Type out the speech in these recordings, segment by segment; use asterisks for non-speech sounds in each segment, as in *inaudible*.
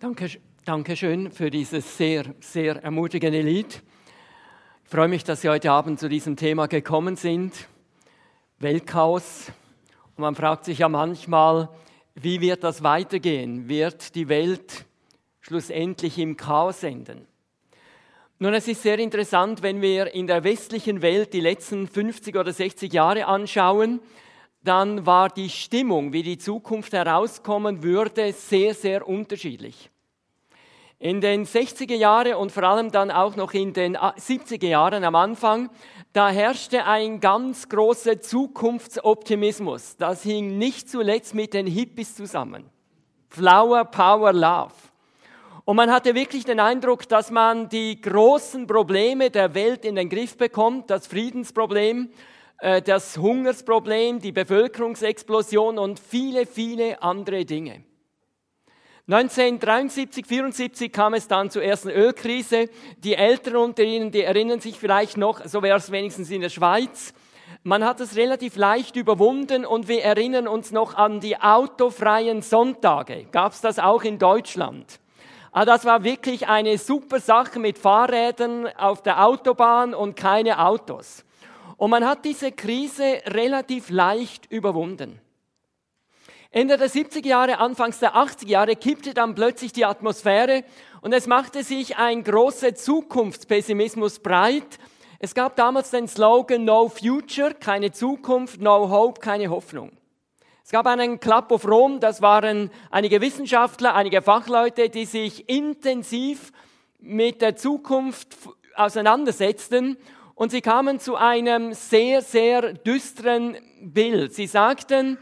Danke, danke schön für dieses sehr, sehr ermutigende Lied. Ich freue mich, dass Sie heute Abend zu diesem Thema gekommen sind. Weltchaos. Und man fragt sich ja manchmal, wie wird das weitergehen? Wird die Welt schlussendlich im Chaos enden? Nun, es ist sehr interessant, wenn wir in der westlichen Welt die letzten 50 oder 60 Jahre anschauen, dann war die Stimmung, wie die Zukunft herauskommen würde, sehr, sehr unterschiedlich. In den 60er Jahren und vor allem dann auch noch in den 70er Jahren am Anfang, da herrschte ein ganz großer Zukunftsoptimismus. Das hing nicht zuletzt mit den Hippies zusammen. Flower, Power, Love. Und man hatte wirklich den Eindruck, dass man die großen Probleme der Welt in den Griff bekommt, das Friedensproblem, äh, das Hungersproblem, die Bevölkerungsexplosion und viele, viele andere Dinge. 1973, 74 kam es dann zur ersten Ölkrise. Die Älteren unter Ihnen, die erinnern sich vielleicht noch, so wäre es wenigstens in der Schweiz. Man hat es relativ leicht überwunden und wir erinnern uns noch an die autofreien Sonntage. Gab es das auch in Deutschland? Ah, das war wirklich eine super Sache mit Fahrrädern auf der Autobahn und keine Autos. Und man hat diese Krise relativ leicht überwunden. Ende der 70er Jahre, Anfangs der 80er Jahre kippte dann plötzlich die Atmosphäre und es machte sich ein großer Zukunftspessimismus breit. Es gab damals den Slogan No Future, keine Zukunft, No Hope, keine Hoffnung. Es gab einen Club of Rome, das waren einige Wissenschaftler, einige Fachleute, die sich intensiv mit der Zukunft auseinandersetzten und sie kamen zu einem sehr, sehr düsteren Bild. Sie sagten,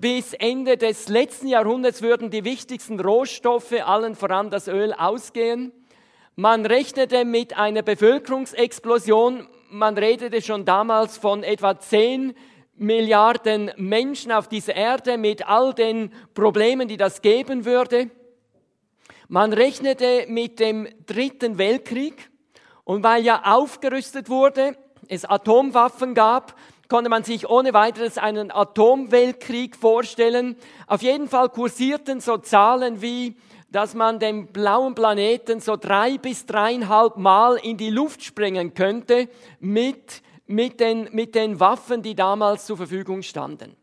bis Ende des letzten Jahrhunderts würden die wichtigsten Rohstoffe, allen voran das Öl, ausgehen. Man rechnete mit einer Bevölkerungsexplosion. Man redete schon damals von etwa 10 Milliarden Menschen auf dieser Erde mit all den Problemen, die das geben würde. Man rechnete mit dem Dritten Weltkrieg. Und weil ja aufgerüstet wurde, es Atomwaffen gab, konnte man sich ohne weiteres einen Atomweltkrieg vorstellen. Auf jeden Fall kursierten so Zahlen wie, dass man den blauen Planeten so drei bis dreieinhalb Mal in die Luft sprengen könnte mit, mit, den, mit den Waffen, die damals zur Verfügung standen.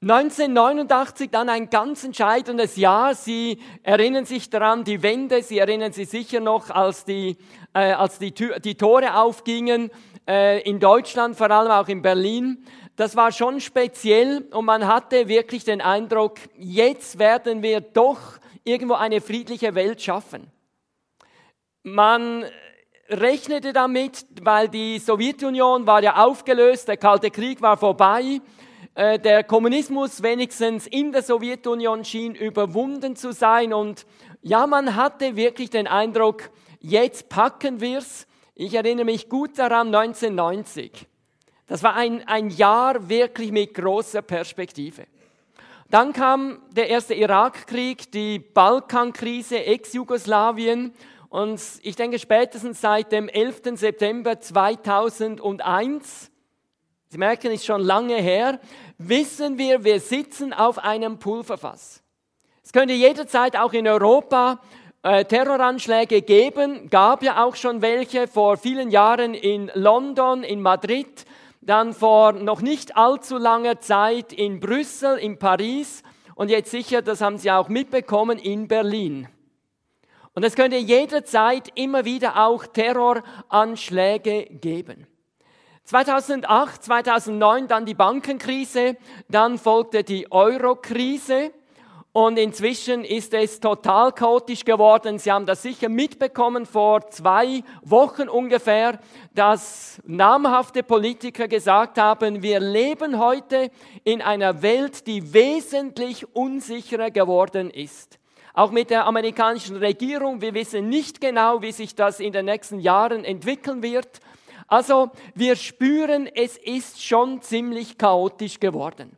1989 dann ein ganz entscheidendes Jahr. Sie erinnern sich daran, die Wende, Sie erinnern sich sicher noch, als die, äh, als die, die Tore aufgingen äh, in Deutschland, vor allem auch in Berlin. Das war schon speziell und man hatte wirklich den Eindruck, jetzt werden wir doch irgendwo eine friedliche Welt schaffen. Man rechnete damit, weil die Sowjetunion war ja aufgelöst, der Kalte Krieg war vorbei, äh, der Kommunismus wenigstens in der Sowjetunion schien überwunden zu sein und ja, man hatte wirklich den Eindruck, jetzt packen wir's ich erinnere mich gut daran, 1990. Das war ein, ein Jahr wirklich mit großer Perspektive. Dann kam der erste Irakkrieg, die Balkankrise, Ex-Jugoslawien und ich denke spätestens seit dem 11. September 2001, Sie merken, ist schon lange her, wissen wir, wir sitzen auf einem Pulverfass. Es könnte jederzeit auch in Europa äh, Terroranschläge geben, gab ja auch schon welche vor vielen Jahren in London, in Madrid, dann vor noch nicht allzu langer Zeit in Brüssel, in Paris und jetzt sicher, das haben Sie auch mitbekommen, in Berlin. Und es könnte jederzeit immer wieder auch Terroranschläge geben. 2008, 2009 dann die Bankenkrise, dann folgte die Eurokrise und inzwischen ist es total chaotisch geworden. Sie haben das sicher mitbekommen vor zwei Wochen ungefähr, dass namhafte Politiker gesagt haben, wir leben heute in einer Welt, die wesentlich unsicherer geworden ist. Auch mit der amerikanischen Regierung, wir wissen nicht genau, wie sich das in den nächsten Jahren entwickeln wird. Also wir spüren, es ist schon ziemlich chaotisch geworden.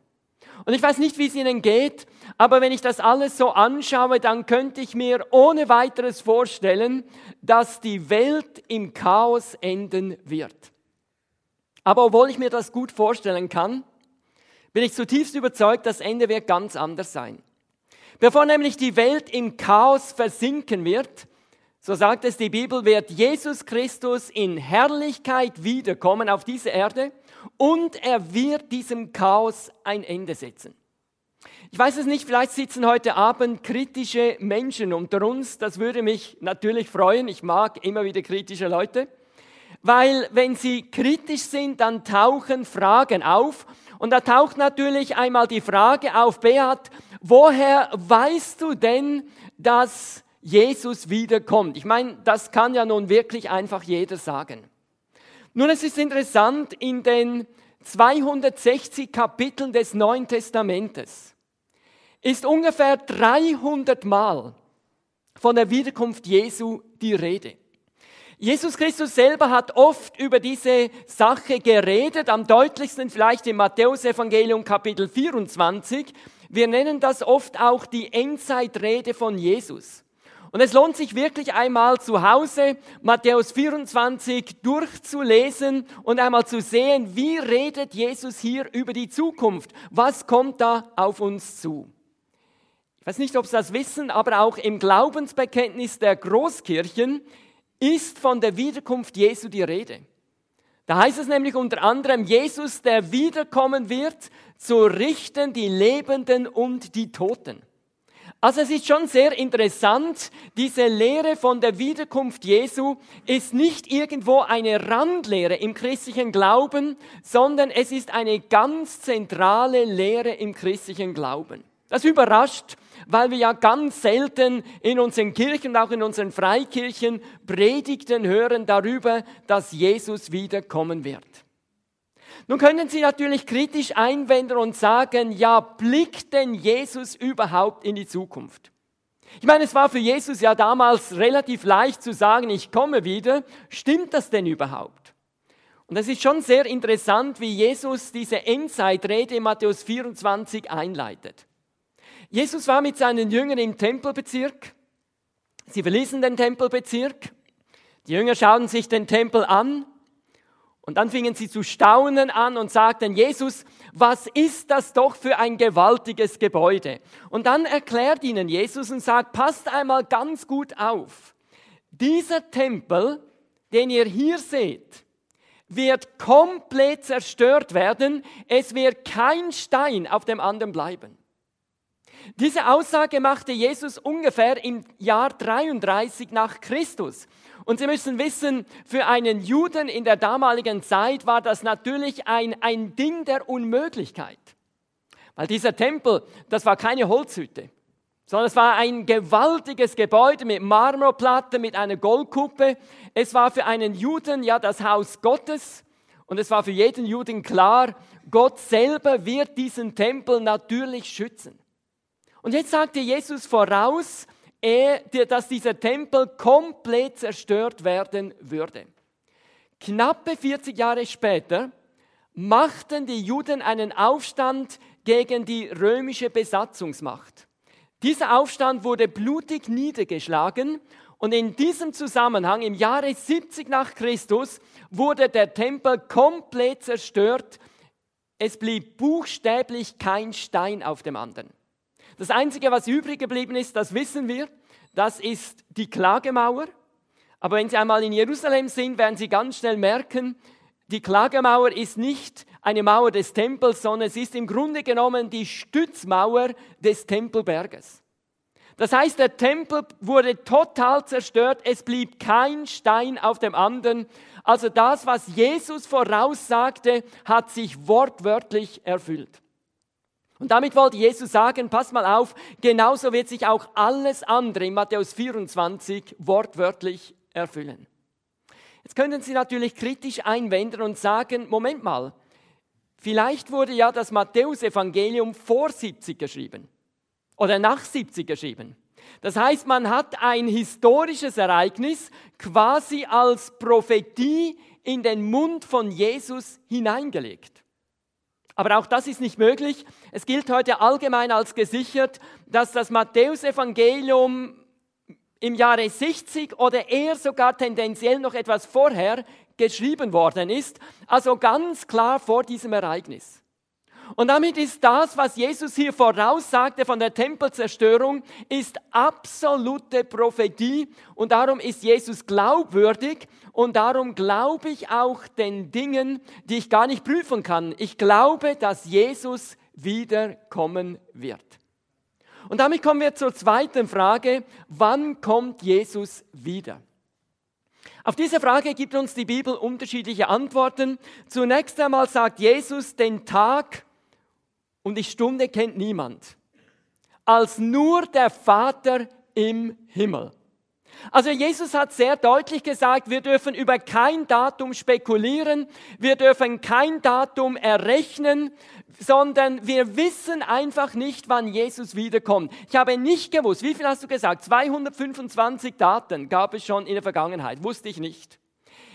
Und ich weiß nicht, wie es Ihnen geht, aber wenn ich das alles so anschaue, dann könnte ich mir ohne weiteres vorstellen, dass die Welt im Chaos enden wird. Aber obwohl ich mir das gut vorstellen kann, bin ich zutiefst überzeugt, das Ende wird ganz anders sein. Bevor nämlich die Welt im Chaos versinken wird, so sagt es die Bibel, wird Jesus Christus in Herrlichkeit wiederkommen auf diese Erde und er wird diesem Chaos ein Ende setzen. Ich weiß es nicht, vielleicht sitzen heute Abend kritische Menschen unter uns. Das würde mich natürlich freuen. Ich mag immer wieder kritische Leute. Weil wenn sie kritisch sind, dann tauchen Fragen auf. Und da taucht natürlich einmal die Frage auf, Beat, woher weißt du denn, dass Jesus wiederkommt? Ich meine, das kann ja nun wirklich einfach jeder sagen. Nun, es ist interessant, in den 260 Kapiteln des Neuen Testamentes ist ungefähr 300 Mal von der Wiederkunft Jesu die Rede. Jesus Christus selber hat oft über diese Sache geredet, am deutlichsten vielleicht im Matthäusevangelium Kapitel 24. Wir nennen das oft auch die Endzeitrede von Jesus. Und es lohnt sich wirklich einmal zu Hause Matthäus 24 durchzulesen und einmal zu sehen, wie redet Jesus hier über die Zukunft? Was kommt da auf uns zu? Ich weiß nicht, ob Sie das wissen, aber auch im Glaubensbekenntnis der Großkirchen ist von der Wiederkunft Jesu die Rede. Da heißt es nämlich unter anderem, Jesus, der wiederkommen wird, zu richten die Lebenden und die Toten. Also es ist schon sehr interessant, diese Lehre von der Wiederkunft Jesu ist nicht irgendwo eine Randlehre im christlichen Glauben, sondern es ist eine ganz zentrale Lehre im christlichen Glauben. Das überrascht weil wir ja ganz selten in unseren Kirchen, auch in unseren Freikirchen, Predigten hören darüber, dass Jesus wiederkommen wird. Nun können Sie natürlich kritisch einwenden und sagen, ja, blickt denn Jesus überhaupt in die Zukunft? Ich meine, es war für Jesus ja damals relativ leicht zu sagen, ich komme wieder. Stimmt das denn überhaupt? Und es ist schon sehr interessant, wie Jesus diese Endzeitrede in Matthäus 24 einleitet. Jesus war mit seinen Jüngern im Tempelbezirk. Sie verließen den Tempelbezirk. Die Jünger schauten sich den Tempel an und dann fingen sie zu staunen an und sagten, Jesus, was ist das doch für ein gewaltiges Gebäude? Und dann erklärt ihnen Jesus und sagt, passt einmal ganz gut auf. Dieser Tempel, den ihr hier seht, wird komplett zerstört werden. Es wird kein Stein auf dem anderen bleiben. Diese Aussage machte Jesus ungefähr im Jahr 33 nach Christus. Und Sie müssen wissen, für einen Juden in der damaligen Zeit war das natürlich ein, ein Ding der Unmöglichkeit. Weil dieser Tempel, das war keine Holzhütte, sondern es war ein gewaltiges Gebäude mit Marmorplatte, mit einer Goldkuppe. Es war für einen Juden ja das Haus Gottes. Und es war für jeden Juden klar, Gott selber wird diesen Tempel natürlich schützen. Und jetzt sagte Jesus voraus, dass dieser Tempel komplett zerstört werden würde. Knappe 40 Jahre später machten die Juden einen Aufstand gegen die römische Besatzungsmacht. Dieser Aufstand wurde blutig niedergeschlagen und in diesem Zusammenhang im Jahre 70 nach Christus wurde der Tempel komplett zerstört. Es blieb buchstäblich kein Stein auf dem anderen. Das Einzige, was übrig geblieben ist, das wissen wir, das ist die Klagemauer. Aber wenn Sie einmal in Jerusalem sind, werden Sie ganz schnell merken, die Klagemauer ist nicht eine Mauer des Tempels, sondern es ist im Grunde genommen die Stützmauer des Tempelberges. Das heißt, der Tempel wurde total zerstört, es blieb kein Stein auf dem anderen. Also das, was Jesus voraussagte, hat sich wortwörtlich erfüllt. Und damit wollte Jesus sagen, pass mal auf, genauso wird sich auch alles andere in Matthäus 24 wortwörtlich erfüllen. Jetzt können Sie natürlich kritisch einwenden und sagen, Moment mal, vielleicht wurde ja das Matthäusevangelium vor 70 geschrieben oder nach 70 geschrieben. Das heißt, man hat ein historisches Ereignis quasi als Prophetie in den Mund von Jesus hineingelegt. Aber auch das ist nicht möglich. Es gilt heute allgemein als gesichert, dass das Matthäusevangelium im Jahre 60 oder eher sogar tendenziell noch etwas vorher geschrieben worden ist, also ganz klar vor diesem Ereignis. Und damit ist das, was Jesus hier voraussagte von der Tempelzerstörung, ist absolute Prophetie und darum ist Jesus glaubwürdig und darum glaube ich auch den Dingen, die ich gar nicht prüfen kann. Ich glaube, dass Jesus wiederkommen wird. Und damit kommen wir zur zweiten Frage, wann kommt Jesus wieder? Auf diese Frage gibt uns die Bibel unterschiedliche Antworten. Zunächst einmal sagt Jesus, den Tag und die Stunde kennt niemand, als nur der Vater im Himmel. Also Jesus hat sehr deutlich gesagt, wir dürfen über kein Datum spekulieren, wir dürfen kein Datum errechnen, sondern wir wissen einfach nicht, wann Jesus wiederkommt. Ich habe nicht gewusst, wie viel hast du gesagt? 225 Daten gab es schon in der Vergangenheit, wusste ich nicht.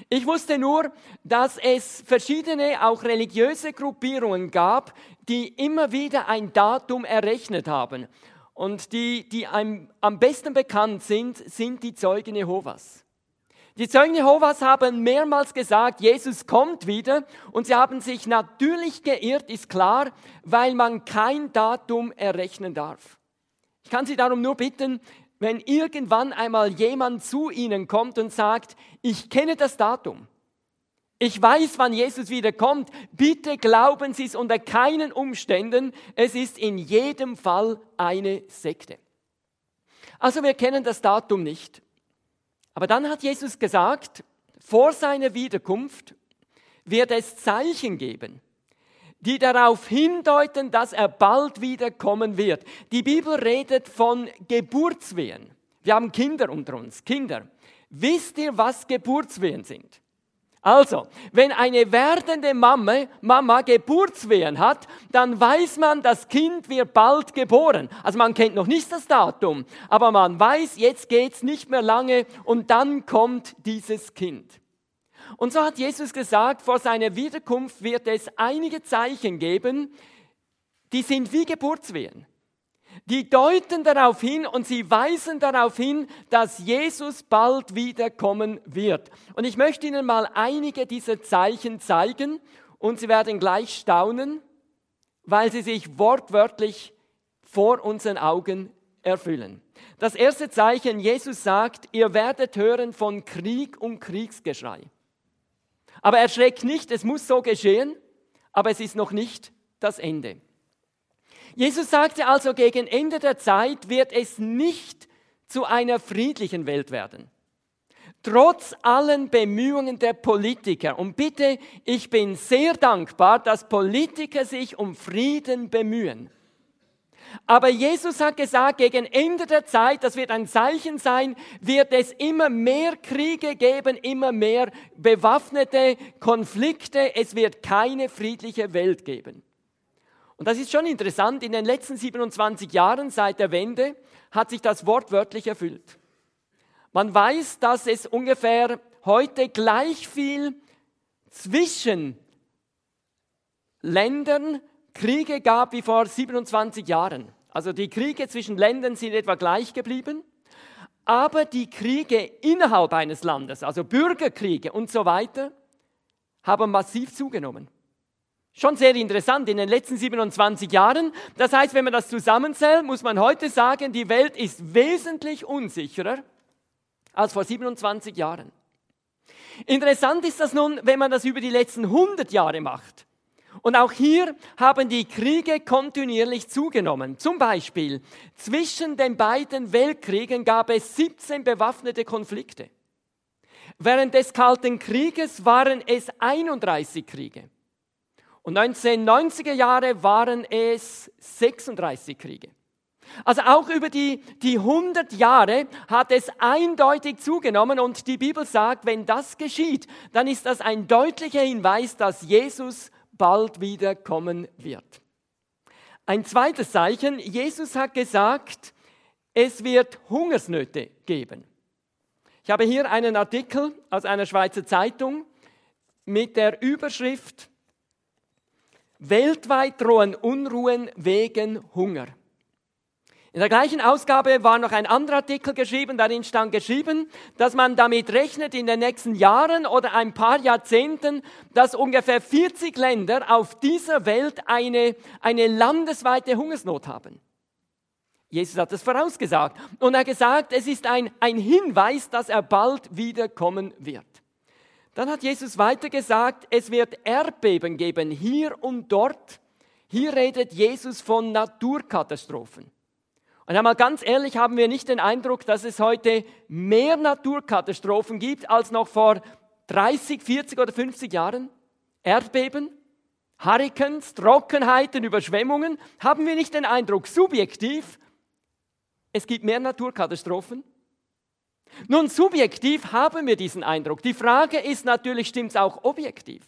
Ich wusste nur, dass es verschiedene, auch religiöse Gruppierungen gab, die immer wieder ein Datum errechnet haben. Und die, die einem, am besten bekannt sind, sind die Zeugen Jehovas. Die Zeugen Jehovas haben mehrmals gesagt, Jesus kommt wieder und sie haben sich natürlich geirrt, ist klar, weil man kein Datum errechnen darf. Ich kann Sie darum nur bitten, wenn irgendwann einmal jemand zu Ihnen kommt und sagt, ich kenne das Datum, ich weiß, wann Jesus wiederkommt. Bitte glauben Sie es unter keinen Umständen. Es ist in jedem Fall eine Sekte. Also wir kennen das Datum nicht. Aber dann hat Jesus gesagt, vor seiner Wiederkunft wird es Zeichen geben, die darauf hindeuten, dass er bald wiederkommen wird. Die Bibel redet von Geburtswehen. Wir haben Kinder unter uns, Kinder. Wisst ihr, was Geburtswehen sind? Also, wenn eine werdende Mama, Mama Geburtswehen hat, dann weiß man, das Kind wird bald geboren. Also man kennt noch nicht das Datum, aber man weiß, jetzt geht's nicht mehr lange und dann kommt dieses Kind. Und so hat Jesus gesagt, vor seiner Wiederkunft wird es einige Zeichen geben, die sind wie Geburtswehen. Die deuten darauf hin und sie weisen darauf hin, dass Jesus bald wiederkommen wird. Und ich möchte Ihnen mal einige dieser Zeichen zeigen und Sie werden gleich staunen, weil sie sich wortwörtlich vor unseren Augen erfüllen. Das erste Zeichen, Jesus sagt, ihr werdet hören von Krieg und Kriegsgeschrei. Aber erschreckt nicht, es muss so geschehen, aber es ist noch nicht das Ende. Jesus sagte also, gegen Ende der Zeit wird es nicht zu einer friedlichen Welt werden. Trotz allen Bemühungen der Politiker. Und bitte, ich bin sehr dankbar, dass Politiker sich um Frieden bemühen. Aber Jesus hat gesagt, gegen Ende der Zeit, das wird ein Zeichen sein, wird es immer mehr Kriege geben, immer mehr bewaffnete Konflikte. Es wird keine friedliche Welt geben. Und das ist schon interessant, in den letzten 27 Jahren seit der Wende hat sich das wortwörtlich erfüllt. Man weiß, dass es ungefähr heute gleich viel zwischen Ländern Kriege gab wie vor 27 Jahren. Also die Kriege zwischen Ländern sind etwa gleich geblieben, aber die Kriege innerhalb eines Landes, also Bürgerkriege und so weiter, haben massiv zugenommen. Schon sehr interessant in den letzten 27 Jahren. Das heißt, wenn man das zusammenzählt, muss man heute sagen, die Welt ist wesentlich unsicherer als vor 27 Jahren. Interessant ist das nun, wenn man das über die letzten 100 Jahre macht. Und auch hier haben die Kriege kontinuierlich zugenommen. Zum Beispiel zwischen den beiden Weltkriegen gab es 17 bewaffnete Konflikte. Während des Kalten Krieges waren es 31 Kriege. Und 1990er Jahre waren es 36 Kriege. Also auch über die, die 100 Jahre hat es eindeutig zugenommen und die Bibel sagt, wenn das geschieht, dann ist das ein deutlicher Hinweis, dass Jesus bald wieder kommen wird. Ein zweites Zeichen, Jesus hat gesagt, es wird Hungersnöte geben. Ich habe hier einen Artikel aus einer Schweizer Zeitung mit der Überschrift Weltweit drohen Unruhen wegen Hunger. In der gleichen Ausgabe war noch ein anderer Artikel geschrieben, darin stand geschrieben, dass man damit rechnet in den nächsten Jahren oder ein paar Jahrzehnten, dass ungefähr 40 Länder auf dieser Welt eine, eine landesweite Hungersnot haben. Jesus hat das vorausgesagt und er hat gesagt, es ist ein, ein Hinweis, dass er bald wiederkommen wird. Dann hat Jesus weiter gesagt, es wird Erdbeben geben, hier und dort. Hier redet Jesus von Naturkatastrophen. Und einmal ganz ehrlich haben wir nicht den Eindruck, dass es heute mehr Naturkatastrophen gibt als noch vor 30, 40 oder 50 Jahren. Erdbeben, Hurrikans, Trockenheiten, Überschwemmungen. Haben wir nicht den Eindruck, subjektiv, es gibt mehr Naturkatastrophen? Nun, subjektiv haben wir diesen Eindruck. Die Frage ist natürlich, stimmt es auch objektiv?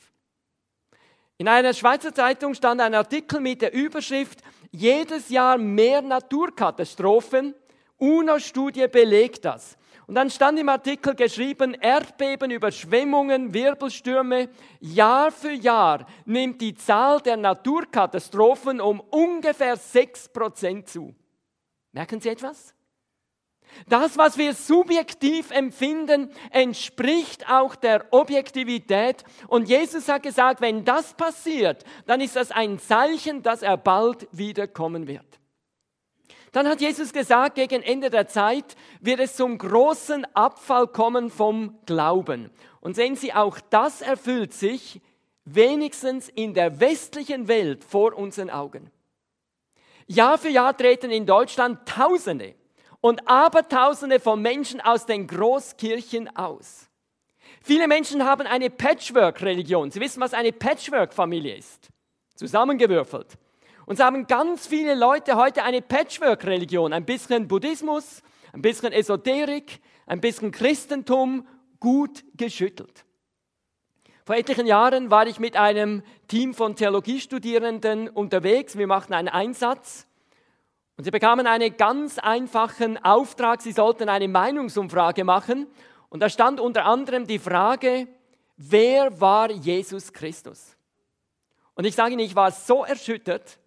In einer Schweizer Zeitung stand ein Artikel mit der Überschrift Jedes Jahr mehr Naturkatastrophen. UNO-Studie belegt das. Und dann stand im Artikel geschrieben, Erdbeben, Überschwemmungen, Wirbelstürme. Jahr für Jahr nimmt die Zahl der Naturkatastrophen um ungefähr 6% zu. Merken Sie etwas? Das, was wir subjektiv empfinden, entspricht auch der Objektivität. Und Jesus hat gesagt, wenn das passiert, dann ist das ein Zeichen, dass er bald wiederkommen wird. Dann hat Jesus gesagt, gegen Ende der Zeit wird es zum großen Abfall kommen vom Glauben. Und sehen Sie, auch das erfüllt sich wenigstens in der westlichen Welt vor unseren Augen. Jahr für Jahr treten in Deutschland Tausende und Abertausende von Menschen aus den Großkirchen aus. Viele Menschen haben eine Patchwork-Religion. Sie wissen, was eine Patchwork-Familie ist. Zusammengewürfelt. Und so haben ganz viele Leute heute eine Patchwork-Religion. Ein bisschen Buddhismus, ein bisschen Esoterik, ein bisschen Christentum, gut geschüttelt. Vor etlichen Jahren war ich mit einem Team von Theologiestudierenden unterwegs. Wir machten einen Einsatz und sie bekamen einen ganz einfachen Auftrag. Sie sollten eine Meinungsumfrage machen. Und da stand unter anderem die Frage, wer war Jesus Christus? Und ich sage Ihnen, ich war so erschüttert,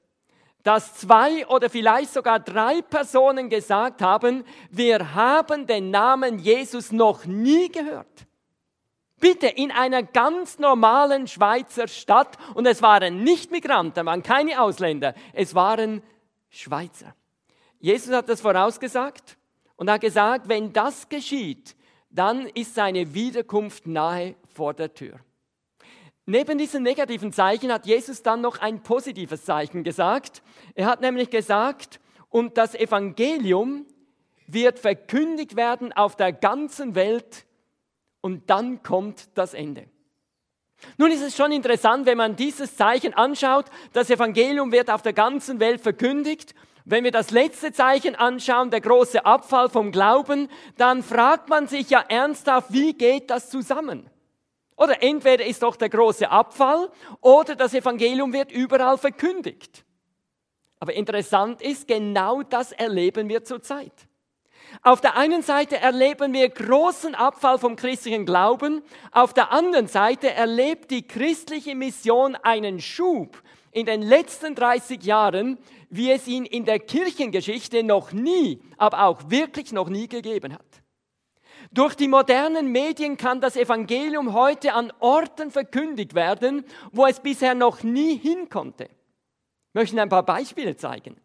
dass zwei oder vielleicht sogar drei Personen gesagt haben, wir haben den Namen Jesus noch nie gehört. Bitte in einer ganz normalen Schweizer Stadt und es waren nicht Migranten, waren keine Ausländer, es waren Schweizer. Jesus hat das vorausgesagt und hat gesagt, wenn das geschieht, dann ist seine Wiederkunft nahe vor der Tür. Neben diesen negativen Zeichen hat Jesus dann noch ein positives Zeichen gesagt. Er hat nämlich gesagt, und das Evangelium wird verkündigt werden auf der ganzen Welt und dann kommt das Ende. Nun ist es schon interessant, wenn man dieses Zeichen anschaut, das Evangelium wird auf der ganzen Welt verkündigt. Wenn wir das letzte Zeichen anschauen, der große Abfall vom Glauben, dann fragt man sich ja ernsthaft, wie geht das zusammen? Oder entweder ist doch der große Abfall oder das Evangelium wird überall verkündigt. Aber interessant ist, genau das erleben wir zurzeit. Auf der einen Seite erleben wir großen Abfall vom christlichen Glauben, auf der anderen Seite erlebt die christliche Mission einen Schub in den letzten 30 Jahren, wie es ihn in der Kirchengeschichte noch nie, aber auch wirklich noch nie gegeben hat. Durch die modernen Medien kann das Evangelium heute an Orten verkündigt werden, wo es bisher noch nie hin konnte. Ich möchte ein paar Beispiele zeigen.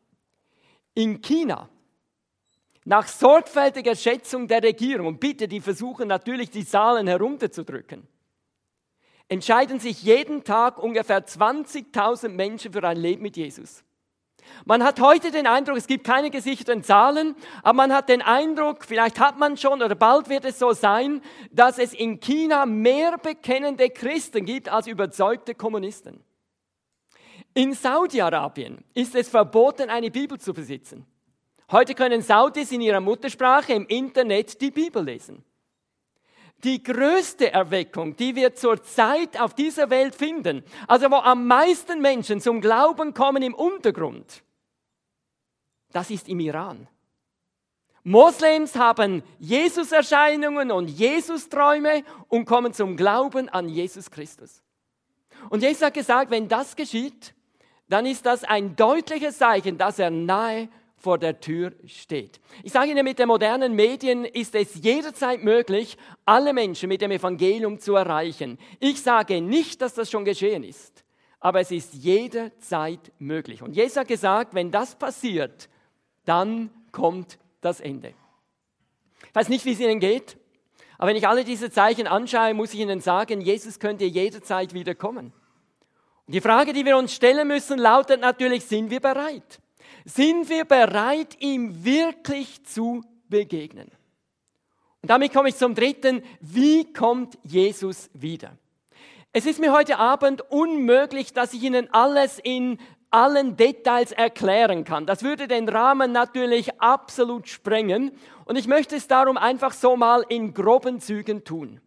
In China nach sorgfältiger Schätzung der Regierung, und bitte, die versuchen natürlich die Zahlen herunterzudrücken, entscheiden sich jeden Tag ungefähr 20.000 Menschen für ein Leben mit Jesus. Man hat heute den Eindruck, es gibt keine gesicherten Zahlen, aber man hat den Eindruck, vielleicht hat man schon oder bald wird es so sein, dass es in China mehr bekennende Christen gibt als überzeugte Kommunisten. In Saudi-Arabien ist es verboten, eine Bibel zu besitzen. Heute können Saudis in ihrer Muttersprache im Internet die Bibel lesen. Die größte Erweckung, die wir zurzeit auf dieser Welt finden, also wo am meisten Menschen zum Glauben kommen im Untergrund, das ist im Iran. Moslems haben Jesus-Erscheinungen und Jesus-Träume und kommen zum Glauben an Jesus Christus. Und Jesus hat gesagt, wenn das geschieht, dann ist das ein deutliches Zeichen, dass er nahe vor der Tür steht. Ich sage Ihnen, mit den modernen Medien ist es jederzeit möglich, alle Menschen mit dem Evangelium zu erreichen. Ich sage nicht, dass das schon geschehen ist, aber es ist jederzeit möglich. Und Jesus hat gesagt, wenn das passiert, dann kommt das Ende. Ich weiß nicht, wie es Ihnen geht, aber wenn ich alle diese Zeichen anschaue, muss ich Ihnen sagen, Jesus könnte jederzeit wieder kommen. Und die Frage, die wir uns stellen müssen, lautet natürlich, sind wir bereit? Sind wir bereit, ihm wirklich zu begegnen? Und damit komme ich zum dritten, wie kommt Jesus wieder? Es ist mir heute Abend unmöglich, dass ich Ihnen alles in allen Details erklären kann. Das würde den Rahmen natürlich absolut sprengen und ich möchte es darum einfach so mal in groben Zügen tun.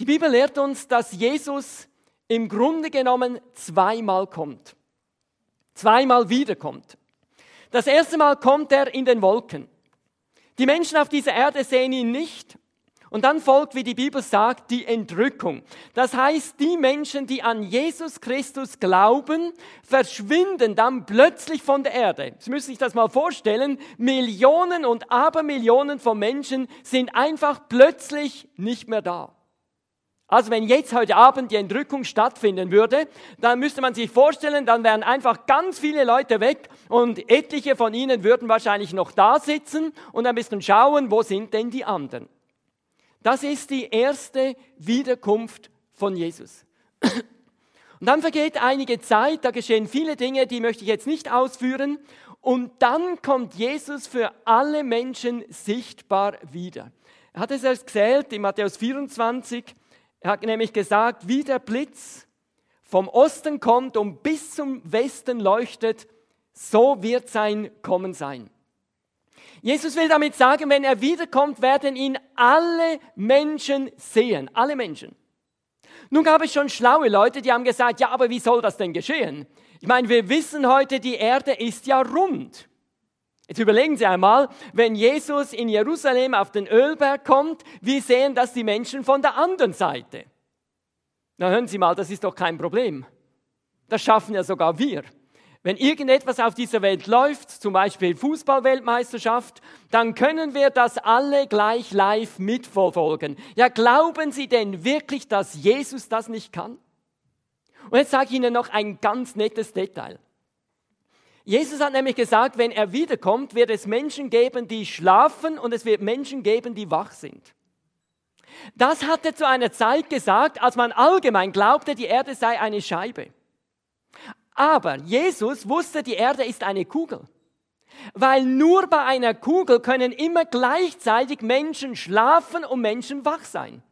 Die Bibel lehrt uns, dass Jesus im Grunde genommen zweimal kommt. Zweimal wiederkommt. Das erste Mal kommt er in den Wolken. Die Menschen auf dieser Erde sehen ihn nicht. Und dann folgt, wie die Bibel sagt, die Entrückung. Das heißt, die Menschen, die an Jesus Christus glauben, verschwinden dann plötzlich von der Erde. Sie müssen sich das mal vorstellen. Millionen und Abermillionen von Menschen sind einfach plötzlich nicht mehr da. Also wenn jetzt heute Abend die Entrückung stattfinden würde, dann müsste man sich vorstellen, dann wären einfach ganz viele Leute weg und etliche von ihnen würden wahrscheinlich noch da sitzen und ein bisschen schauen, wo sind denn die anderen. Das ist die erste Wiederkunft von Jesus. *clears throat* Und dann vergeht einige Zeit, da geschehen viele Dinge, die möchte ich jetzt nicht ausführen. Und dann kommt Jesus für alle Menschen sichtbar wieder. Er hat es erst gezählt in Matthäus 24, er hat nämlich gesagt, wie der Blitz vom Osten kommt und bis zum Westen leuchtet, so wird sein Kommen sein. Jesus will damit sagen, wenn er wiederkommt, werden ihn alle Menschen sehen. Alle Menschen. Nun gab es schon schlaue Leute, die haben gesagt, ja, aber wie soll das denn geschehen? Ich meine, wir wissen heute, die Erde ist ja rund. Jetzt überlegen Sie einmal, wenn Jesus in Jerusalem auf den Ölberg kommt, wie sehen das die Menschen von der anderen Seite? Na hören Sie mal, das ist doch kein Problem. Das schaffen ja sogar wir. Wenn irgendetwas auf dieser Welt läuft, zum Beispiel Fußballweltmeisterschaft, dann können wir das alle gleich live mitverfolgen. Ja, glauben Sie denn wirklich, dass Jesus das nicht kann? Und jetzt sage ich Ihnen noch ein ganz nettes Detail. Jesus hat nämlich gesagt, wenn er wiederkommt, wird es Menschen geben, die schlafen und es wird Menschen geben, die wach sind. Das hat er zu einer Zeit gesagt, als man allgemein glaubte, die Erde sei eine Scheibe. Aber Jesus wusste, die Erde ist eine Kugel. Weil nur bei einer Kugel können immer gleichzeitig Menschen schlafen und Menschen wach sein.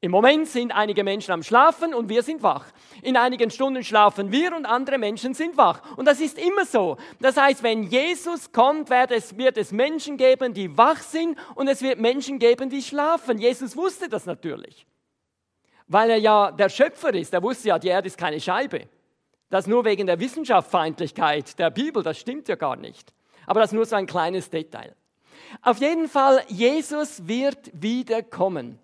Im Moment sind einige Menschen am Schlafen und wir sind wach. In einigen Stunden schlafen wir und andere Menschen sind wach. Und das ist immer so. Das heißt, wenn Jesus kommt, wird es, wird es Menschen geben, die wach sind und es wird Menschen geben, die schlafen. Jesus wusste das natürlich. Weil er ja der Schöpfer ist. Er wusste ja, die Erde ist keine Scheibe. Das nur wegen der Wissenschaftsfeindlichkeit der Bibel, das stimmt ja gar nicht. Aber das ist nur so ein kleines Detail. Auf jeden Fall, Jesus wird wiederkommen.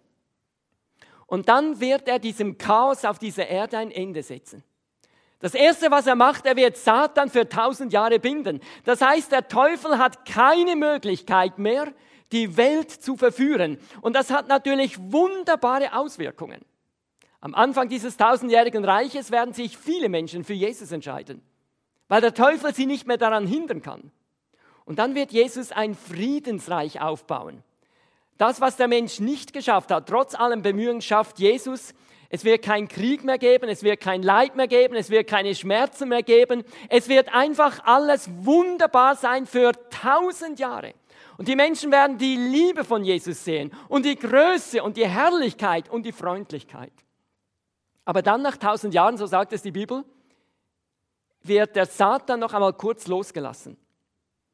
Und dann wird er diesem Chaos auf dieser Erde ein Ende setzen. Das Erste, was er macht, er wird Satan für tausend Jahre binden. Das heißt, der Teufel hat keine Möglichkeit mehr, die Welt zu verführen. Und das hat natürlich wunderbare Auswirkungen. Am Anfang dieses tausendjährigen Reiches werden sich viele Menschen für Jesus entscheiden, weil der Teufel sie nicht mehr daran hindern kann. Und dann wird Jesus ein Friedensreich aufbauen. Das, was der Mensch nicht geschafft hat, trotz allem Bemühen, schafft Jesus. Es wird keinen Krieg mehr geben, es wird kein Leid mehr geben, es wird keine Schmerzen mehr geben. Es wird einfach alles wunderbar sein für tausend Jahre. Und die Menschen werden die Liebe von Jesus sehen und die Größe und die Herrlichkeit und die Freundlichkeit. Aber dann nach tausend Jahren, so sagt es die Bibel, wird der Satan noch einmal kurz losgelassen.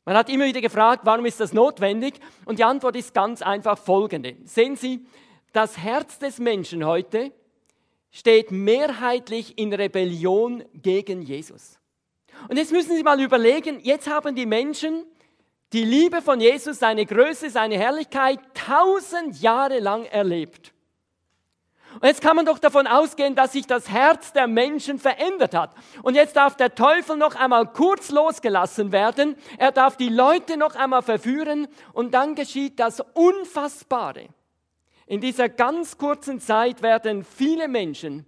Man hat immer wieder gefragt, warum ist das notwendig? Und die Antwort ist ganz einfach folgende. Sehen Sie, das Herz des Menschen heute steht mehrheitlich in Rebellion gegen Jesus. Und jetzt müssen Sie mal überlegen, jetzt haben die Menschen die Liebe von Jesus, seine Größe, seine Herrlichkeit tausend Jahre lang erlebt. Und jetzt kann man doch davon ausgehen, dass sich das Herz der Menschen verändert hat. Und jetzt darf der Teufel noch einmal kurz losgelassen werden. Er darf die Leute noch einmal verführen. Und dann geschieht das Unfassbare. In dieser ganz kurzen Zeit werden viele Menschen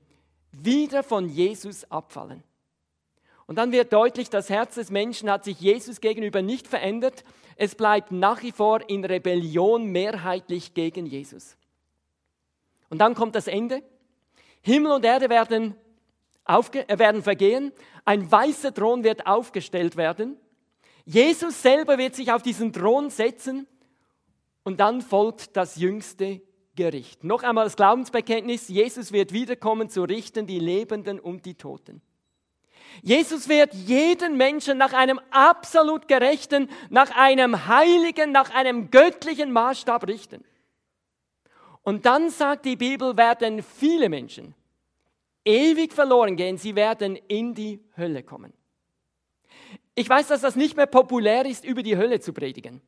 wieder von Jesus abfallen. Und dann wird deutlich, das Herz des Menschen hat sich Jesus gegenüber nicht verändert. Es bleibt nach wie vor in Rebellion mehrheitlich gegen Jesus. Und dann kommt das Ende. Himmel und Erde werden, äh, werden vergehen. Ein weißer Thron wird aufgestellt werden. Jesus selber wird sich auf diesen Thron setzen. Und dann folgt das jüngste Gericht. Noch einmal das Glaubensbekenntnis. Jesus wird wiederkommen zu richten die Lebenden und die Toten. Jesus wird jeden Menschen nach einem absolut gerechten, nach einem heiligen, nach einem göttlichen Maßstab richten. Und dann sagt die Bibel, werden viele Menschen ewig verloren gehen, sie werden in die Hölle kommen. Ich weiß, dass das nicht mehr populär ist, über die Hölle zu predigen.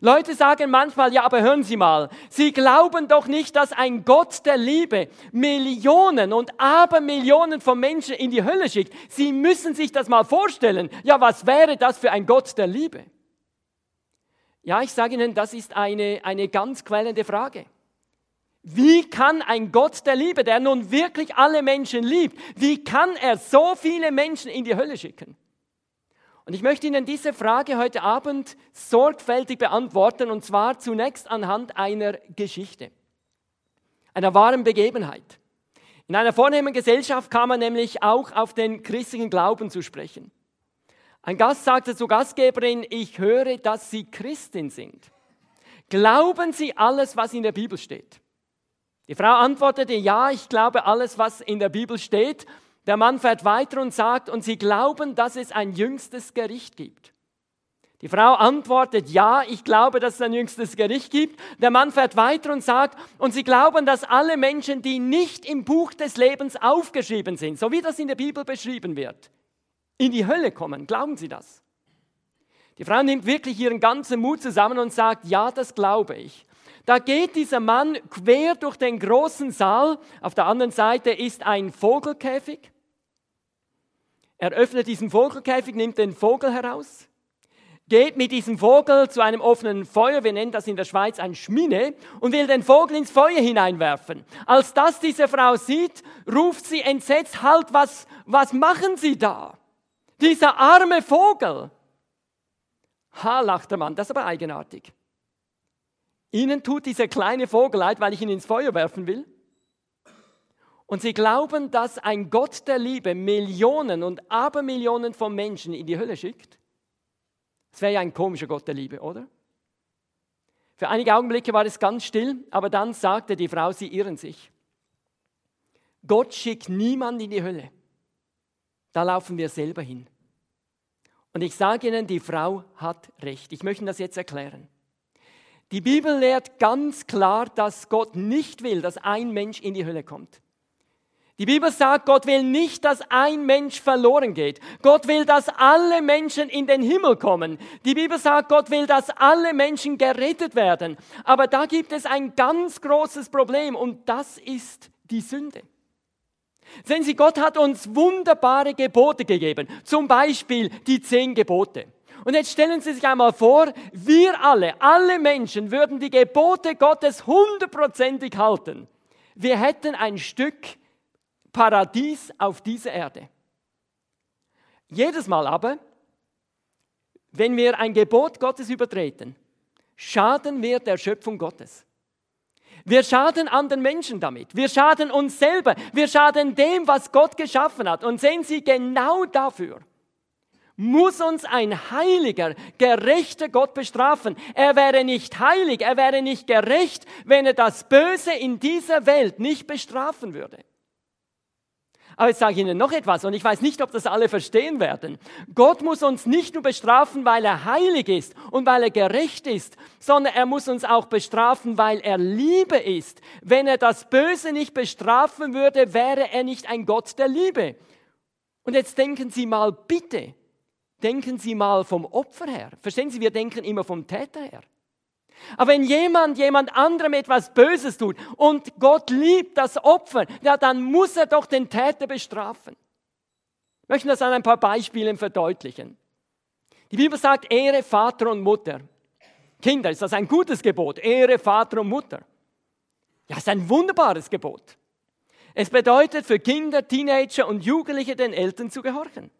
Leute sagen manchmal, ja, aber hören Sie mal, Sie glauben doch nicht, dass ein Gott der Liebe Millionen und Abermillionen von Menschen in die Hölle schickt. Sie müssen sich das mal vorstellen. Ja, was wäre das für ein Gott der Liebe? Ja, ich sage Ihnen, das ist eine, eine ganz quälende Frage. Wie kann ein Gott der Liebe, der nun wirklich alle Menschen liebt, wie kann er so viele Menschen in die Hölle schicken? Und ich möchte Ihnen diese Frage heute Abend sorgfältig beantworten, und zwar zunächst anhand einer Geschichte, einer wahren Begebenheit. In einer vornehmen Gesellschaft kam man nämlich auch auf den christlichen Glauben zu sprechen. Ein Gast sagte zur Gastgeberin, ich höre, dass Sie Christin sind. Glauben Sie alles, was in der Bibel steht? Die Frau antwortete, ja, ich glaube alles, was in der Bibel steht. Der Mann fährt weiter und sagt, und sie glauben, dass es ein jüngstes Gericht gibt. Die Frau antwortet, ja, ich glaube, dass es ein jüngstes Gericht gibt. Der Mann fährt weiter und sagt, und sie glauben, dass alle Menschen, die nicht im Buch des Lebens aufgeschrieben sind, so wie das in der Bibel beschrieben wird, in die Hölle kommen. Glauben Sie das? Die Frau nimmt wirklich ihren ganzen Mut zusammen und sagt, ja, das glaube ich. Da geht dieser Mann quer durch den großen Saal. Auf der anderen Seite ist ein Vogelkäfig. Er öffnet diesen Vogelkäfig, nimmt den Vogel heraus, geht mit diesem Vogel zu einem offenen Feuer, wir nennen das in der Schweiz ein Schmine, und will den Vogel ins Feuer hineinwerfen. Als das diese Frau sieht, ruft sie entsetzt, halt, was, was machen Sie da? Dieser arme Vogel. Ha, lacht der Mann, das ist aber eigenartig. Ihnen tut dieser kleine Vogel leid, weil ich ihn ins Feuer werfen will. Und sie glauben, dass ein Gott der Liebe Millionen und Abermillionen von Menschen in die Hölle schickt. Das wäre ja ein komischer Gott der Liebe, oder? Für einige Augenblicke war es ganz still, aber dann sagte die Frau, sie irren sich. Gott schickt niemand in die Hölle. Da laufen wir selber hin. Und ich sage Ihnen, die Frau hat recht. Ich möchte das jetzt erklären. Die Bibel lehrt ganz klar, dass Gott nicht will, dass ein Mensch in die Hölle kommt. Die Bibel sagt, Gott will nicht, dass ein Mensch verloren geht. Gott will, dass alle Menschen in den Himmel kommen. Die Bibel sagt, Gott will, dass alle Menschen gerettet werden. Aber da gibt es ein ganz großes Problem und das ist die Sünde. Sehen Sie, Gott hat uns wunderbare Gebote gegeben. Zum Beispiel die zehn Gebote. Und jetzt stellen Sie sich einmal vor, wir alle, alle Menschen würden die Gebote Gottes hundertprozentig halten. Wir hätten ein Stück Paradies auf dieser Erde. Jedes Mal aber, wenn wir ein Gebot Gottes übertreten, schaden wir der Schöpfung Gottes. Wir schaden anderen Menschen damit. Wir schaden uns selber. Wir schaden dem, was Gott geschaffen hat. Und sehen Sie, genau dafür muss uns ein heiliger, gerechter Gott bestrafen. Er wäre nicht heilig, er wäre nicht gerecht, wenn er das Böse in dieser Welt nicht bestrafen würde. Aber jetzt sage ich Ihnen noch etwas und ich weiß nicht, ob das alle verstehen werden. Gott muss uns nicht nur bestrafen, weil er heilig ist und weil er gerecht ist, sondern er muss uns auch bestrafen, weil er Liebe ist. Wenn er das Böse nicht bestrafen würde, wäre er nicht ein Gott der Liebe. Und jetzt denken Sie mal bitte, denken Sie mal vom Opfer her. Verstehen Sie, wir denken immer vom Täter her. Aber wenn jemand jemand anderem etwas Böses tut und Gott liebt das Opfer, ja, dann muss er doch den Täter bestrafen. Ich möchte das an ein paar Beispielen verdeutlichen. Die Bibel sagt, Ehre Vater und Mutter. Kinder, ist das ein gutes Gebot? Ehre Vater und Mutter. Ja, ist ein wunderbares Gebot. Es bedeutet für Kinder, Teenager und Jugendliche den Eltern zu gehorchen.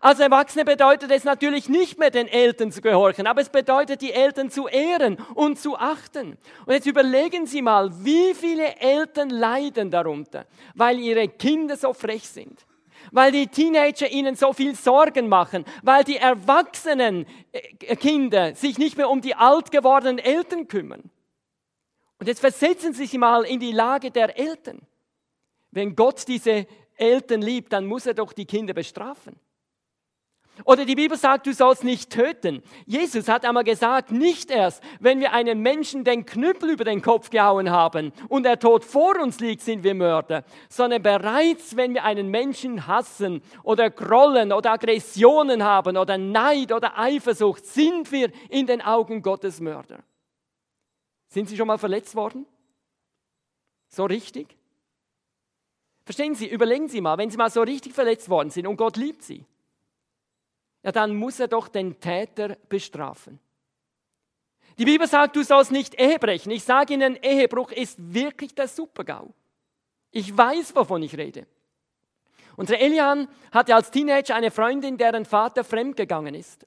Als Erwachsene bedeutet es natürlich nicht mehr den Eltern zu gehorchen, aber es bedeutet die Eltern zu ehren und zu achten. Und jetzt überlegen Sie mal, wie viele Eltern leiden darunter, weil ihre Kinder so frech sind, weil die Teenager ihnen so viel Sorgen machen, weil die erwachsenen äh, Kinder sich nicht mehr um die alt gewordenen Eltern kümmern. Und jetzt versetzen Sie sich mal in die Lage der Eltern. Wenn Gott diese Eltern liebt, dann muss er doch die Kinder bestrafen. Oder die Bibel sagt, du sollst nicht töten. Jesus hat einmal gesagt, nicht erst, wenn wir einem Menschen den Knüppel über den Kopf gehauen haben und er tot vor uns liegt, sind wir Mörder, sondern bereits, wenn wir einen Menschen hassen oder grollen oder Aggressionen haben oder Neid oder Eifersucht, sind wir in den Augen Gottes Mörder. Sind Sie schon mal verletzt worden? So richtig? Verstehen Sie, überlegen Sie mal, wenn Sie mal so richtig verletzt worden sind und Gott liebt Sie ja dann muss er doch den Täter bestrafen. Die Bibel sagt, du sollst nicht Ehe brechen. Ich sage Ihnen, Ehebruch ist wirklich der Supergau. Ich weiß, wovon ich rede. Unser Elian hatte als Teenager eine Freundin, deren Vater fremdgegangen ist.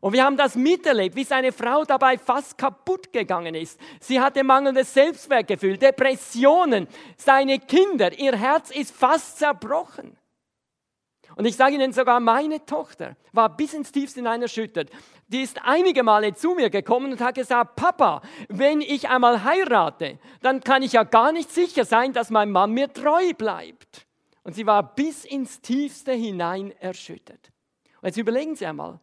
Und wir haben das miterlebt, wie seine Frau dabei fast kaputt gegangen ist. Sie hatte mangelndes Selbstwertgefühl, Depressionen, seine Kinder, ihr Herz ist fast zerbrochen. Und ich sage Ihnen sogar, meine Tochter war bis ins Tiefste hinein erschüttert. Die ist einige Male zu mir gekommen und hat gesagt, Papa, wenn ich einmal heirate, dann kann ich ja gar nicht sicher sein, dass mein Mann mir treu bleibt. Und sie war bis ins Tiefste hinein erschüttert. Und jetzt überlegen Sie einmal,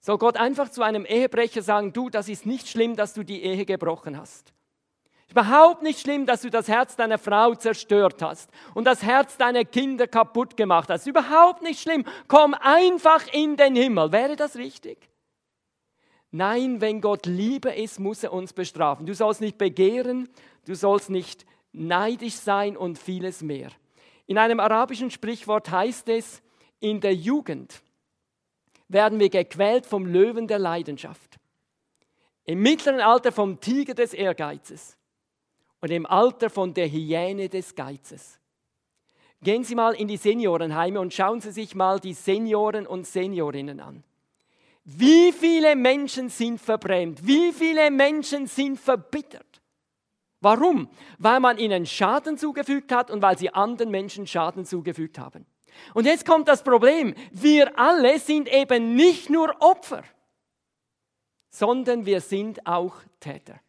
soll Gott einfach zu einem Ehebrecher sagen, du, das ist nicht schlimm, dass du die Ehe gebrochen hast. Überhaupt nicht schlimm, dass du das Herz deiner Frau zerstört hast und das Herz deiner Kinder kaputt gemacht hast. Überhaupt nicht schlimm. Komm einfach in den Himmel. Wäre das richtig? Nein, wenn Gott Liebe ist, muss er uns bestrafen. Du sollst nicht begehren, du sollst nicht neidisch sein und vieles mehr. In einem arabischen Sprichwort heißt es, in der Jugend werden wir gequält vom Löwen der Leidenschaft, im mittleren Alter vom Tiger des Ehrgeizes und im Alter von der Hyäne des Geizes. Gehen Sie mal in die Seniorenheime und schauen Sie sich mal die Senioren und Seniorinnen an. Wie viele Menschen sind verbrämt? Wie viele Menschen sind verbittert? Warum? Weil man ihnen Schaden zugefügt hat und weil sie anderen Menschen Schaden zugefügt haben. Und jetzt kommt das Problem. Wir alle sind eben nicht nur Opfer, sondern wir sind auch Täter.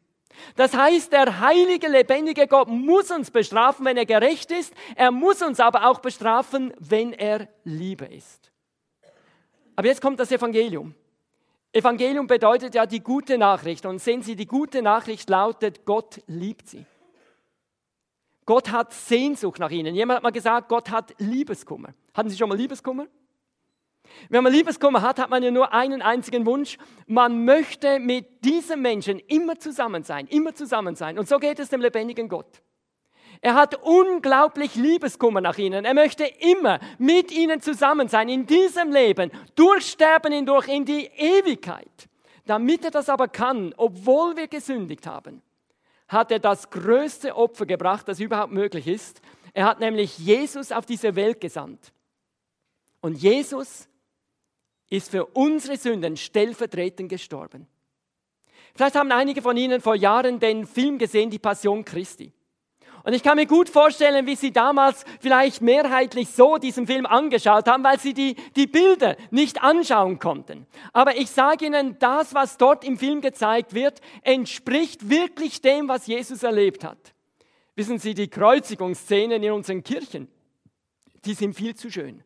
Das heißt, der heilige, lebendige Gott muss uns bestrafen, wenn er gerecht ist. Er muss uns aber auch bestrafen, wenn er Liebe ist. Aber jetzt kommt das Evangelium. Evangelium bedeutet ja die gute Nachricht. Und sehen Sie, die gute Nachricht lautet, Gott liebt sie. Gott hat Sehnsucht nach ihnen. Jemand hat mal gesagt, Gott hat Liebeskummer. Hatten Sie schon mal Liebeskummer? Wenn man Liebeskummer hat, hat man ja nur einen einzigen Wunsch. Man möchte mit diesem Menschen immer zusammen sein, immer zusammen sein. Und so geht es dem lebendigen Gott. Er hat unglaublich Liebeskummer nach ihnen. Er möchte immer mit ihnen zusammen sein, in diesem Leben, durchsterben hindurch in die Ewigkeit. Damit er das aber kann, obwohl wir gesündigt haben, hat er das größte Opfer gebracht, das überhaupt möglich ist. Er hat nämlich Jesus auf diese Welt gesandt. Und Jesus ist für unsere Sünden stellvertretend gestorben. Vielleicht haben einige von Ihnen vor Jahren den Film gesehen, Die Passion Christi. Und ich kann mir gut vorstellen, wie Sie damals vielleicht mehrheitlich so diesen Film angeschaut haben, weil Sie die, die Bilder nicht anschauen konnten. Aber ich sage Ihnen, das, was dort im Film gezeigt wird, entspricht wirklich dem, was Jesus erlebt hat. Wissen Sie, die Kreuzigungsszenen in unseren Kirchen, die sind viel zu schön.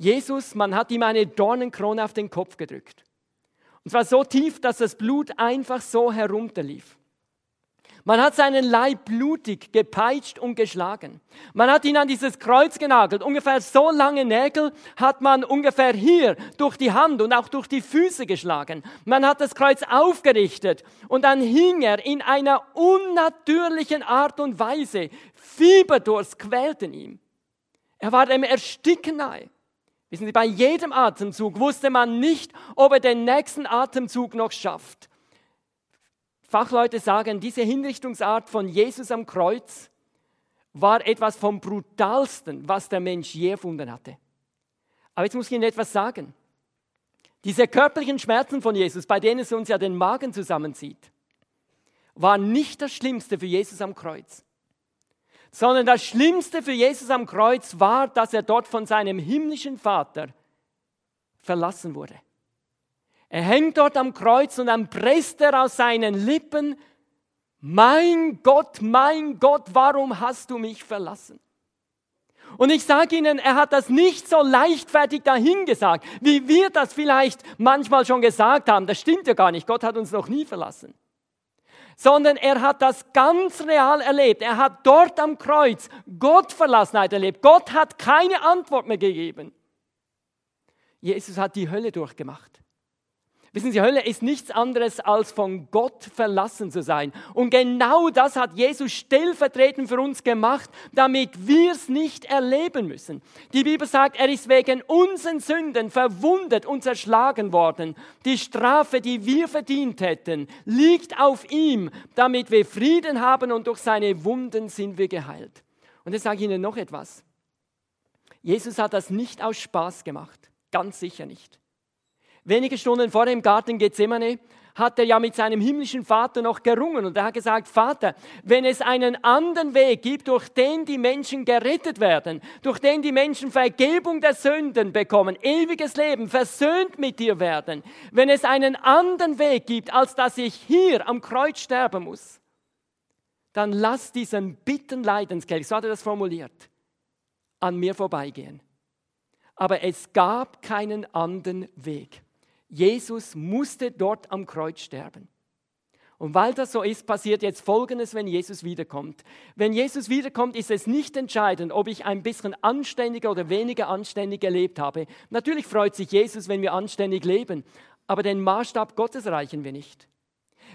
Jesus, man hat ihm eine Dornenkrone auf den Kopf gedrückt. Und zwar so tief, dass das Blut einfach so herunterlief. Man hat seinen Leib blutig gepeitscht und geschlagen. Man hat ihn an dieses Kreuz genagelt. Ungefähr so lange Nägel hat man ungefähr hier durch die Hand und auch durch die Füße geschlagen. Man hat das Kreuz aufgerichtet und dann hing er in einer unnatürlichen Art und Weise. Fieberdurst quälten ihn. Er war dem Ersticken nahe. Wissen Sie, bei jedem Atemzug wusste man nicht, ob er den nächsten Atemzug noch schafft. Fachleute sagen, diese Hinrichtungsart von Jesus am Kreuz war etwas vom brutalsten, was der Mensch je erfunden hatte. Aber jetzt muss ich Ihnen etwas sagen. Diese körperlichen Schmerzen von Jesus, bei denen es uns ja den Magen zusammenzieht, waren nicht das Schlimmste für Jesus am Kreuz, sondern das Schlimmste für Jesus am Kreuz war, dass er dort von seinem himmlischen Vater verlassen wurde. Er hängt dort am Kreuz und dann presst er aus seinen Lippen, mein Gott, mein Gott, warum hast du mich verlassen? Und ich sage Ihnen, er hat das nicht so leichtfertig dahingesagt, wie wir das vielleicht manchmal schon gesagt haben. Das stimmt ja gar nicht. Gott hat uns noch nie verlassen. Sondern er hat das ganz real erlebt. Er hat dort am Kreuz Gottverlassenheit erlebt. Gott hat keine Antwort mehr gegeben. Jesus hat die Hölle durchgemacht. Wissen Sie, Hölle ist nichts anderes als von Gott verlassen zu sein. Und genau das hat Jesus stellvertretend für uns gemacht, damit wir es nicht erleben müssen. Die Bibel sagt, er ist wegen unseren Sünden verwundet und zerschlagen worden. Die Strafe, die wir verdient hätten, liegt auf ihm, damit wir Frieden haben und durch seine Wunden sind wir geheilt. Und jetzt sage ich Ihnen noch etwas. Jesus hat das nicht aus Spaß gemacht. Ganz sicher nicht. Wenige Stunden vor dem Garten Gethsemane hat er ja mit seinem himmlischen Vater noch gerungen und er hat gesagt, Vater, wenn es einen anderen Weg gibt, durch den die Menschen gerettet werden, durch den die Menschen Vergebung der Sünden bekommen, ewiges Leben, versöhnt mit dir werden, wenn es einen anderen Weg gibt, als dass ich hier am Kreuz sterben muss, dann lass diesen bitten Leidenskelch, so hat er das formuliert, an mir vorbeigehen. Aber es gab keinen anderen Weg. Jesus musste dort am Kreuz sterben. Und weil das so ist, passiert jetzt Folgendes, wenn Jesus wiederkommt. Wenn Jesus wiederkommt, ist es nicht entscheidend, ob ich ein bisschen anständiger oder weniger anständig gelebt habe. Natürlich freut sich Jesus, wenn wir anständig leben, aber den Maßstab Gottes erreichen wir nicht.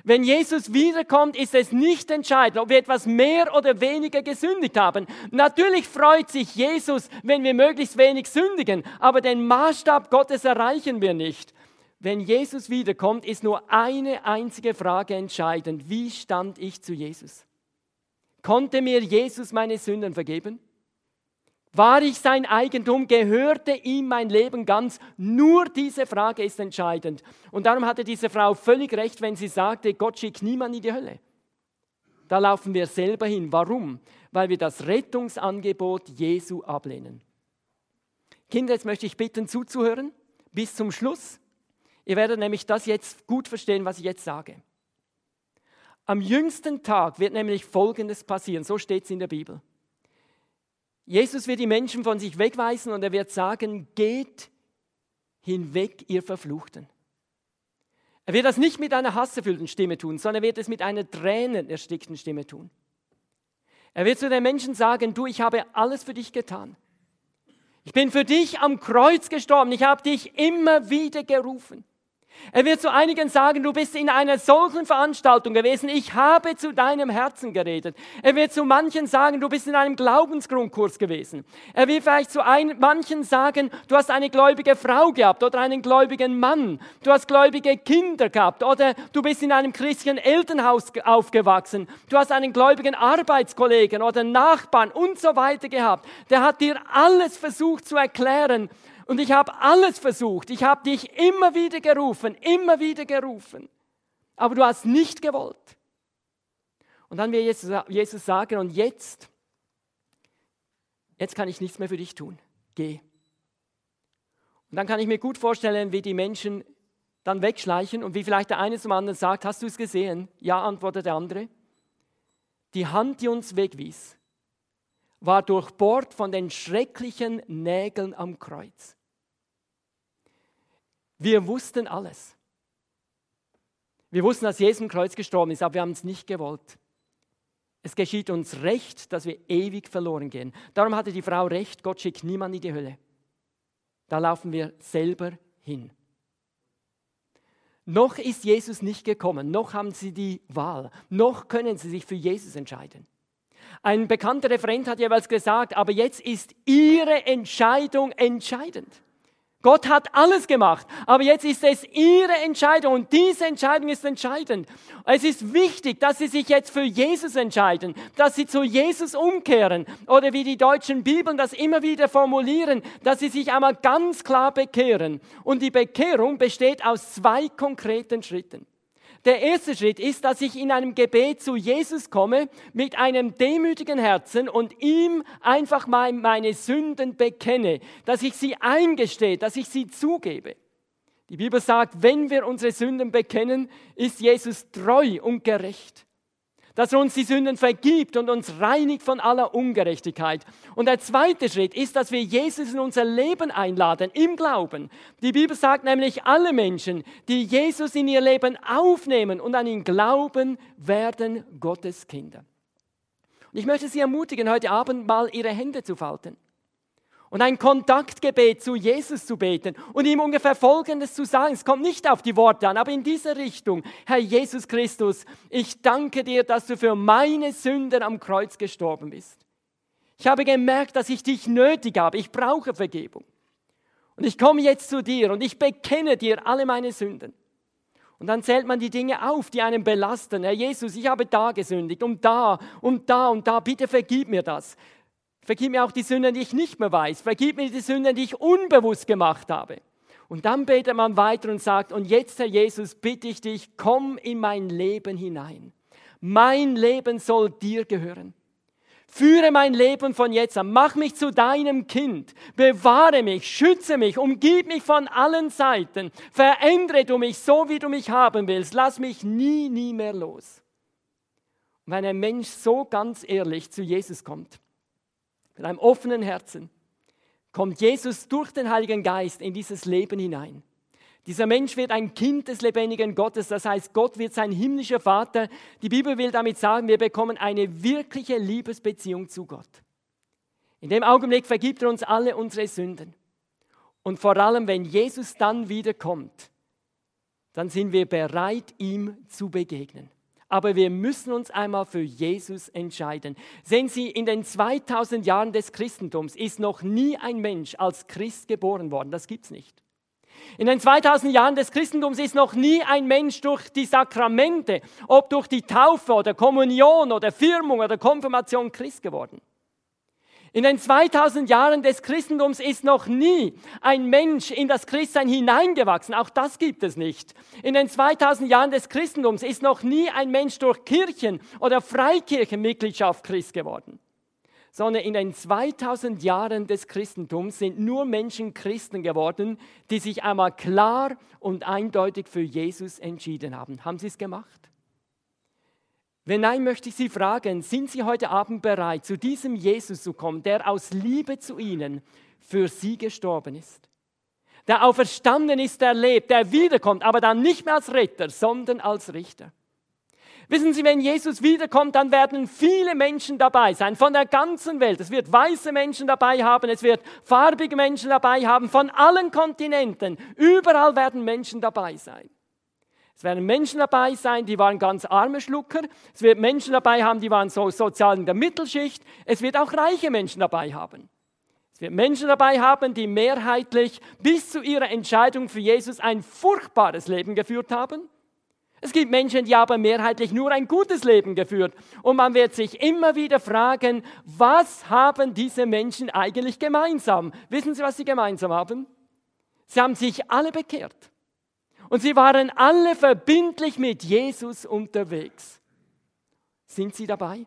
Wenn Jesus wiederkommt, ist es nicht entscheidend, ob wir etwas mehr oder weniger gesündigt haben. Natürlich freut sich Jesus, wenn wir möglichst wenig sündigen, aber den Maßstab Gottes erreichen wir nicht. Wenn Jesus wiederkommt, ist nur eine einzige Frage entscheidend. Wie stand ich zu Jesus? Konnte mir Jesus meine Sünden vergeben? War ich sein Eigentum? Gehörte ihm mein Leben ganz? Nur diese Frage ist entscheidend. Und darum hatte diese Frau völlig recht, wenn sie sagte, Gott schickt niemand in die Hölle. Da laufen wir selber hin. Warum? Weil wir das Rettungsangebot Jesu ablehnen. Kinder, jetzt möchte ich bitten zuzuhören bis zum Schluss. Ihr werdet nämlich das jetzt gut verstehen, was ich jetzt sage. Am jüngsten Tag wird nämlich Folgendes passieren, so steht es in der Bibel. Jesus wird die Menschen von sich wegweisen und er wird sagen, geht hinweg, ihr Verfluchten. Er wird das nicht mit einer hasserfüllten Stimme tun, sondern er wird es mit einer tränenerstickten Stimme tun. Er wird zu den Menschen sagen, du, ich habe alles für dich getan. Ich bin für dich am Kreuz gestorben, ich habe dich immer wieder gerufen. Er wird zu einigen sagen, du bist in einer solchen Veranstaltung gewesen, ich habe zu deinem Herzen geredet. Er wird zu manchen sagen, du bist in einem Glaubensgrundkurs gewesen. Er wird vielleicht zu ein, manchen sagen, du hast eine gläubige Frau gehabt oder einen gläubigen Mann. Du hast gläubige Kinder gehabt oder du bist in einem christlichen Elternhaus aufgewachsen. Du hast einen gläubigen Arbeitskollegen oder Nachbarn und so weiter gehabt. Der hat dir alles versucht zu erklären und ich habe alles versucht. Ich habe dich immer wieder gerufen, immer wieder gerufen. Aber du hast nicht gewollt. Und dann wird Jesus sagen, und jetzt, jetzt kann ich nichts mehr für dich tun. Geh. Und dann kann ich mir gut vorstellen, wie die Menschen dann wegschleichen und wie vielleicht der eine zum anderen sagt, hast du es gesehen? Ja, antwortet der andere. Die Hand, die uns wegwies, war durchbohrt von den schrecklichen Nägeln am Kreuz. Wir wussten alles. Wir wussten, dass Jesus am Kreuz gestorben ist, aber wir haben es nicht gewollt. Es geschieht uns recht, dass wir ewig verloren gehen. Darum hatte die Frau recht, Gott schickt niemanden in die Hölle. Da laufen wir selber hin. Noch ist Jesus nicht gekommen, noch haben sie die Wahl, noch können sie sich für Jesus entscheiden. Ein bekannter Referent hat jeweils gesagt, aber jetzt ist ihre Entscheidung entscheidend. Gott hat alles gemacht, aber jetzt ist es ihre Entscheidung und diese Entscheidung ist entscheidend. Es ist wichtig, dass sie sich jetzt für Jesus entscheiden, dass sie zu Jesus umkehren oder wie die deutschen Bibeln das immer wieder formulieren, dass sie sich einmal ganz klar bekehren. Und die Bekehrung besteht aus zwei konkreten Schritten. Der erste Schritt ist, dass ich in einem Gebet zu Jesus komme mit einem demütigen Herzen und ihm einfach mal meine Sünden bekenne, dass ich sie eingestehe, dass ich sie zugebe. Die Bibel sagt, wenn wir unsere Sünden bekennen, ist Jesus treu und gerecht dass er uns die Sünden vergibt und uns reinigt von aller Ungerechtigkeit. Und der zweite Schritt ist, dass wir Jesus in unser Leben einladen, im Glauben. Die Bibel sagt nämlich, alle Menschen, die Jesus in ihr Leben aufnehmen und an ihn glauben, werden Gottes Kinder. Und ich möchte Sie ermutigen, heute Abend mal Ihre Hände zu falten und ein Kontaktgebet zu Jesus zu beten und ihm ungefähr Folgendes zu sagen. Es kommt nicht auf die Worte an, aber in diese Richtung. Herr Jesus Christus, ich danke dir, dass du für meine Sünden am Kreuz gestorben bist. Ich habe gemerkt, dass ich dich nötig habe. Ich brauche Vergebung. Und ich komme jetzt zu dir und ich bekenne dir alle meine Sünden. Und dann zählt man die Dinge auf, die einen belasten. Herr Jesus, ich habe da gesündigt und da und da und da. Bitte vergib mir das. Vergib mir auch die Sünden, die ich nicht mehr weiß. Vergib mir die Sünden, die ich unbewusst gemacht habe. Und dann betet man weiter und sagt, und jetzt, Herr Jesus, bitte ich dich, komm in mein Leben hinein. Mein Leben soll dir gehören. Führe mein Leben von jetzt an. Mach mich zu deinem Kind. Bewahre mich, schütze mich, umgib mich von allen Seiten. Verändere du mich so, wie du mich haben willst. Lass mich nie, nie mehr los. Und wenn ein Mensch so ganz ehrlich zu Jesus kommt, mit einem offenen Herzen kommt Jesus durch den Heiligen Geist in dieses Leben hinein. Dieser Mensch wird ein Kind des lebendigen Gottes, das heißt, Gott wird sein himmlischer Vater. Die Bibel will damit sagen, wir bekommen eine wirkliche Liebesbeziehung zu Gott. In dem Augenblick vergibt er uns alle unsere Sünden. Und vor allem, wenn Jesus dann wiederkommt, dann sind wir bereit, ihm zu begegnen. Aber wir müssen uns einmal für Jesus entscheiden. Sehen Sie, in den 2000 Jahren des Christentums ist noch nie ein Mensch als Christ geboren worden. Das gibt es nicht. In den 2000 Jahren des Christentums ist noch nie ein Mensch durch die Sakramente, ob durch die Taufe oder Kommunion oder Firmung oder Konfirmation Christ geworden. In den 2000 Jahren des Christentums ist noch nie ein Mensch in das Christsein hineingewachsen. Auch das gibt es nicht. In den 2000 Jahren des Christentums ist noch nie ein Mensch durch Kirchen oder Freikirchenmitgliedschaft Christ geworden. Sondern in den 2000 Jahren des Christentums sind nur Menschen Christen geworden, die sich einmal klar und eindeutig für Jesus entschieden haben. Haben sie es gemacht? Wenn nein, möchte ich Sie fragen, sind Sie heute Abend bereit, zu diesem Jesus zu kommen, der aus Liebe zu Ihnen für Sie gestorben ist? Der auferstanden ist, der lebt, der wiederkommt, aber dann nicht mehr als Retter, sondern als Richter. Wissen Sie, wenn Jesus wiederkommt, dann werden viele Menschen dabei sein, von der ganzen Welt. Es wird weiße Menschen dabei haben, es wird farbige Menschen dabei haben, von allen Kontinenten. Überall werden Menschen dabei sein. Es werden Menschen dabei sein, die waren ganz arme Schlucker. Es wird Menschen dabei haben, die waren so sozial in der Mittelschicht. Es wird auch reiche Menschen dabei haben. Es wird Menschen dabei haben, die mehrheitlich bis zu ihrer Entscheidung für Jesus ein furchtbares Leben geführt haben. Es gibt Menschen, die aber mehrheitlich nur ein gutes Leben geführt. Und man wird sich immer wieder fragen, was haben diese Menschen eigentlich gemeinsam? Wissen Sie, was sie gemeinsam haben? Sie haben sich alle bekehrt. Und sie waren alle verbindlich mit Jesus unterwegs. Sind Sie dabei?